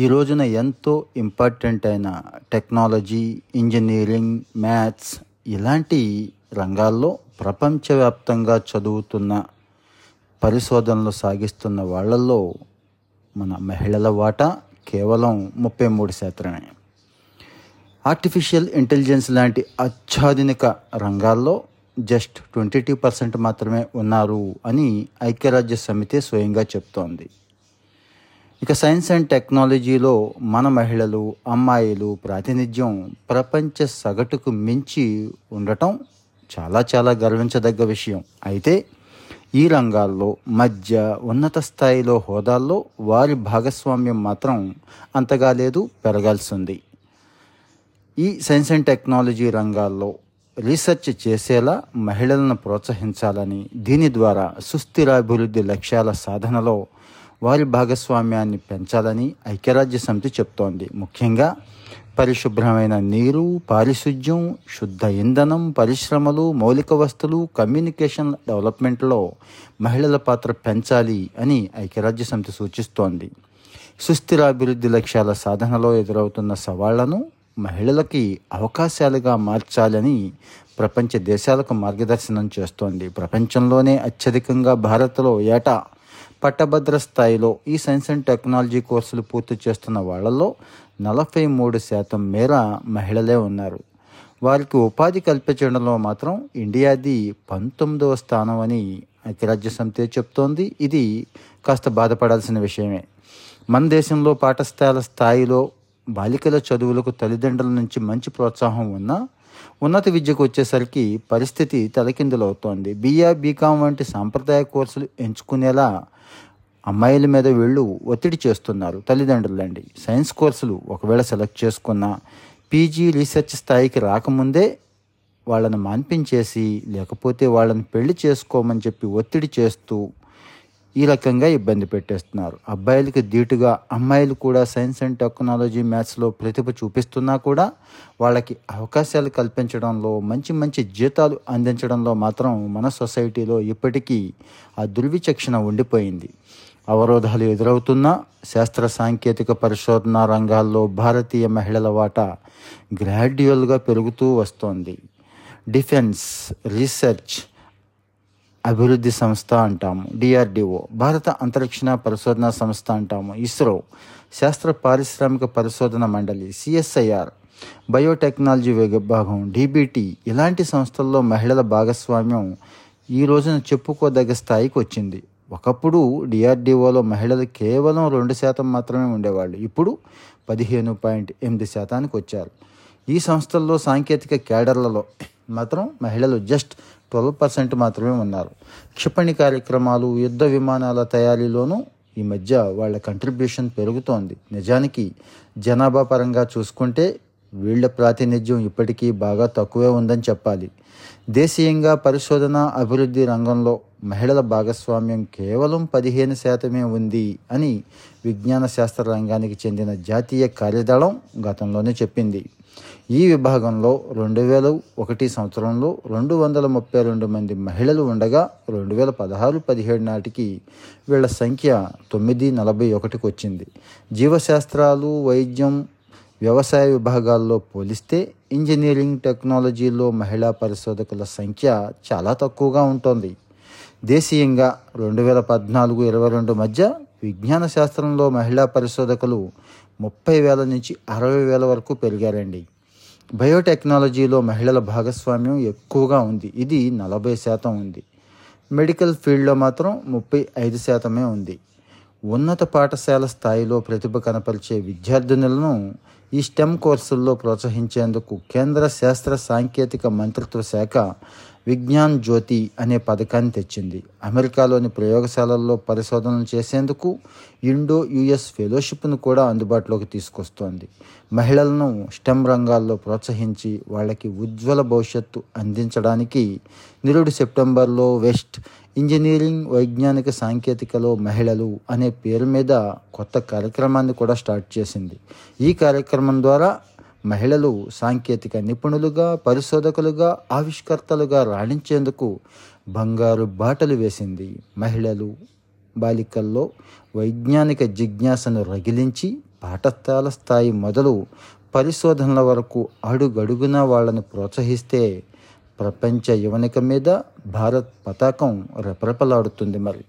ఈ రోజున ఎంతో ఇంపార్టెంట్ అయిన టెక్నాలజీ ఇంజనీరింగ్ మ్యాథ్స్ ఇలాంటి రంగాల్లో ప్రపంచవ్యాప్తంగా చదువుతున్న పరిశోధనలు సాగిస్తున్న వాళ్ళల్లో మన మహిళల వాటా కేవలం ముప్పై మూడు శాతమే. ఆర్టిఫిషియల్ ఇంటెలిజెన్స్ లాంటి అత్యాధునిక రంగాల్లో జస్ట్ ట్వంటీ టూ పర్సెంట్ మాత్రమే ఉన్నారు అని ఐక్యరాజ్య సమితి స్వయంగా చెప్తోంది. ఇక సైన్స్ అండ్ టెక్నాలజీలో మన మహిళలు అమ్మాయిలు ప్రాతినిధ్యం ప్రపంచ సగటుకు మించి ఉండటం చాలా చాలా గర్వించదగ్గ విషయం. అయితే ఈ రంగాల్లో మధ్య ఉన్నత స్థాయిలో హోదాల్లో వారి భాగస్వామ్యం మాత్రం అంతగా లేదు పెరగాల్సింది. ఈ సైన్స్ అండ్ టెక్నాలజీ రంగాల్లో రీసెర్చ్ చేసేలా మహిళలను ప్రోత్సహించాలని దీని ద్వారా సుస్థిరాభివృద్ధి లక్ష్యాల సాధనలో వారి భాగస్వామ్యాన్ని పెంచాలని ఐక్యరాజ్య సమితి చెప్తోంది. ముఖ్యంగా పరిశుభ్రమైన నీరు పారిశుద్ధ్యం శుద్ధ ఇంధనం పరిశ్రమలు మౌలిక వస్తువులు కమ్యూనికేషన్ డెవలప్మెంట్లో మహిళల పాత్ర పెంచాలి అని ఐక్యరాజ్య సమితి సూచిస్తోంది. సుస్థిరాభివృద్ధి లక్ష్యాల సాధనలో ఎదురవుతున్న సవాళ్ళను మహిళలకి అవకాశాలుగా మార్చాలని ప్రపంచ దేశాలకు మార్గదర్శనం చేస్తోంది. ప్రపంచంలోనే అత్యధికంగా భారత్లో ఏటా పట్టభద్ర స్థాయిలో ఈ సైన్స్ అండ్ టెక్నాలజీ కోర్సులు పూర్తి చేస్తున్న వాళ్ళల్లో నలభై మూడు శాతం మేర మహిళలే ఉన్నారు. వారికి ఉపాధి కల్పించడంలో మాత్రం ఇండియాది పంతొమ్మిదవ స్థానం అని ఐక్యరాజ్య సమితి చెప్తోంది. ఇది కాస్త బాధపడాల్సిన విషయమే. మన దేశంలో పాఠశాల స్థాయిలో బాలికల చదువులకు తల్లిదండ్రుల నుంచి మంచి ప్రోత్సాహం ఉన్నా ఉన్నత విద్యకు వచ్చేసరికి పరిస్థితి తలకిందులవుతోంది. బీఏ బీకామ్ వంటి సాంప్రదాయ కోర్సులు ఎంచుకునేలా అమ్మాయిల మీద వీళ్ళు ఒత్తిడి చేస్తున్నారు. తల్లిదండ్రులండి. సైన్స్ కోర్సులు ఒకవేళ సెలెక్ట్ చేసుకున్నా పీజీ రీసెర్చ్ స్థాయికి రాకముందే వాళ్ళని మాన్పించేసి లేకపోతే వాళ్ళని పెళ్ళి చేసుకోమని చెప్పి ఒత్తిడి చేస్తూ ఈ రకంగా ఇబ్బంది పెట్టేస్తున్నారు. అబ్బాయిలకి ధీటుగా అమ్మాయిలు కూడా సైన్స్ అండ్ టెక్నాలజీ మ్యాథ్స్లో ప్రతిభ చూపిస్తున్నా కూడా వాళ్ళకి అవకాశాలు కల్పించడంలో మంచి మంచి జీతాలు అందించడంలో మాత్రం మన సొసైటీలో ఇప్పటికీ ఆ దుర్విచక్షణ ఉండిపోయింది. అవరోధాలు ఎదురవుతున్నా శాస్త్ర సాంకేతిక పరిశోధన రంగాల్లో భారతీయ మహిళల వాటా గ్రాడ్యువల్గా పెరుగుతూ వస్తోంది. డిఫెన్స్ రీసెర్చ్ అభివృద్ధి సంస్థ అంటాము. డిఆర్డిఓ భారత అంతరిక్షణ పరిశోధన సంస్థ అంటాము. ఇస్రో శాస్త్ర పారిశ్రామిక పరిశోధన మండలి సిఎస్ఐఆర్ బయోటెక్నాలజీ విభాగం డిబిటి ఇలాంటి సంస్థల్లో మహిళల భాగస్వామ్యం ఈ రోజున చెప్పుకోదగ్గ స్థాయికి వచ్చింది. ఒకప్పుడు డిఆర్డిఓలో మహిళలు కేవలం రెండు శాతం మాత్రమే ఉండేవాళ్ళు. ఇప్పుడు పదిహేను పాయింట్ ఎనిమిది శాతానికి వచ్చారు. ఈ సంస్థల్లో సాంకేతిక క్యాడర్లలో మాత్రం మహిళలు జస్ట్ ట్వెల్వ్ పర్సెంట్ మాత్రమే ఉన్నారు. క్షిపణి కార్యక్రమాలు యుద్ధ విమానాల తయారీలోనూ ఈ మధ్య వాళ్ళ కంట్రిబ్యూషన్ పెరుగుతోంది. నిజానికి జనాభా పరంగా చూసుకుంటే వీళ్ళ ప్రాతినిధ్యం ఇప్పటికీ బాగా తక్కువే ఉందని చెప్పాలి. దేశీయంగా పరిశోధన అభివృద్ధి రంగంలో మహిళల భాగస్వామ్యం కేవలం పదిహేను శాతమే ఉంది అని విజ్ఞాన శాస్త్ర రంగానికి చెందిన జాతీయ కార్యదళం గతంలోనే చెప్పింది. ఈ విభాగంలో రెండు వేల ఒకటి సంవత్సరంలో రెండు వందల ముప్పై రెండు మంది మహిళలు ఉండగా రెండు వేల పదహారు పదిహేడు నాటికి వీళ్ళ సంఖ్య తొమ్మిది నలభై ఒకటికి వచ్చింది. జీవశాస్త్రాలు వైద్యం వ్యవసాయ విభాగాల్లో పోలిస్తే ఇంజనీరింగ్ టెక్నాలజీలో మహిళా పరిశోధకుల సంఖ్య చాలా తక్కువగా ఉంటుంది. దేశీయంగా రెండు వేల పద్నాలుగు ఇరవై రెండు మధ్య విజ్ఞాన శాస్త్రంలో మహిళా పరిశోధకులు ముప్పై వేల నుంచి అరవై వేల వరకు పెరిగారండి. బయోటెక్నాలజీలో మహిళల భాగస్వామ్యం ఎక్కువగా ఉంది. ఇది నలభై శాతం ఉంది. మెడికల్ ఫీల్డ్లో మాత్రం ముప్పై ఐదు శాతమే ఉంది. ఉన్నత పాఠశాల స్థాయిలో ప్రతిభ కనపరిచే విద్యార్థినులను ఈ స్టెమ్ కోర్సుల్లో ప్రోత్సహించేందుకు కేంద్ర శాస్త్ర సాంకేతిక మంత్రిత్వ శాఖ విజ్ఞాన్ జ్యోతి అనే పథకాన్ని తెచ్చింది. అమెరికాలోని ప్రయోగశాలల్లో పరిశోధనలు చేసేందుకు ఇండో యుఎస్ ఫెలోషిప్ను కూడా అందుబాటులోకి తీసుకొస్తోంది. మహిళలను స్టెమ్ రంగాల్లో ప్రోత్సహించి వాళ్ళకి ఉజ్వల భవిష్యత్తు అందించడానికి నిరుడు సెప్టెంబర్లో వెస్ట్ ఇంజనీరింగ్ వైజ్ఞానిక సాంకేతికలో మహిళలు అనే పేరు మీద కొత్త కార్యక్రమాన్ని కూడా స్టార్ట్ చేసింది. ఈ కార్యక్రమం ద్వారా మహిళలు సాంకేతిక నిపుణులుగా పరిశోధకులుగా ఆవిష్కర్తలుగా రాణించేందుకు బంగారు బాటలు వేసింది. మహిళలు బాలికల్లో వైజ్ఞానిక జిజ్ఞాసను రగిలించి పాఠశాల స్థాయి మొదలు పరిశోధనల వరకు అడుగడుగునా వాళ్ళను ప్రోత్సహిస్తే ప్రపంచ యువనిక మీద భారత్ పతాకం రెపరెపలాడుతుంది మరి.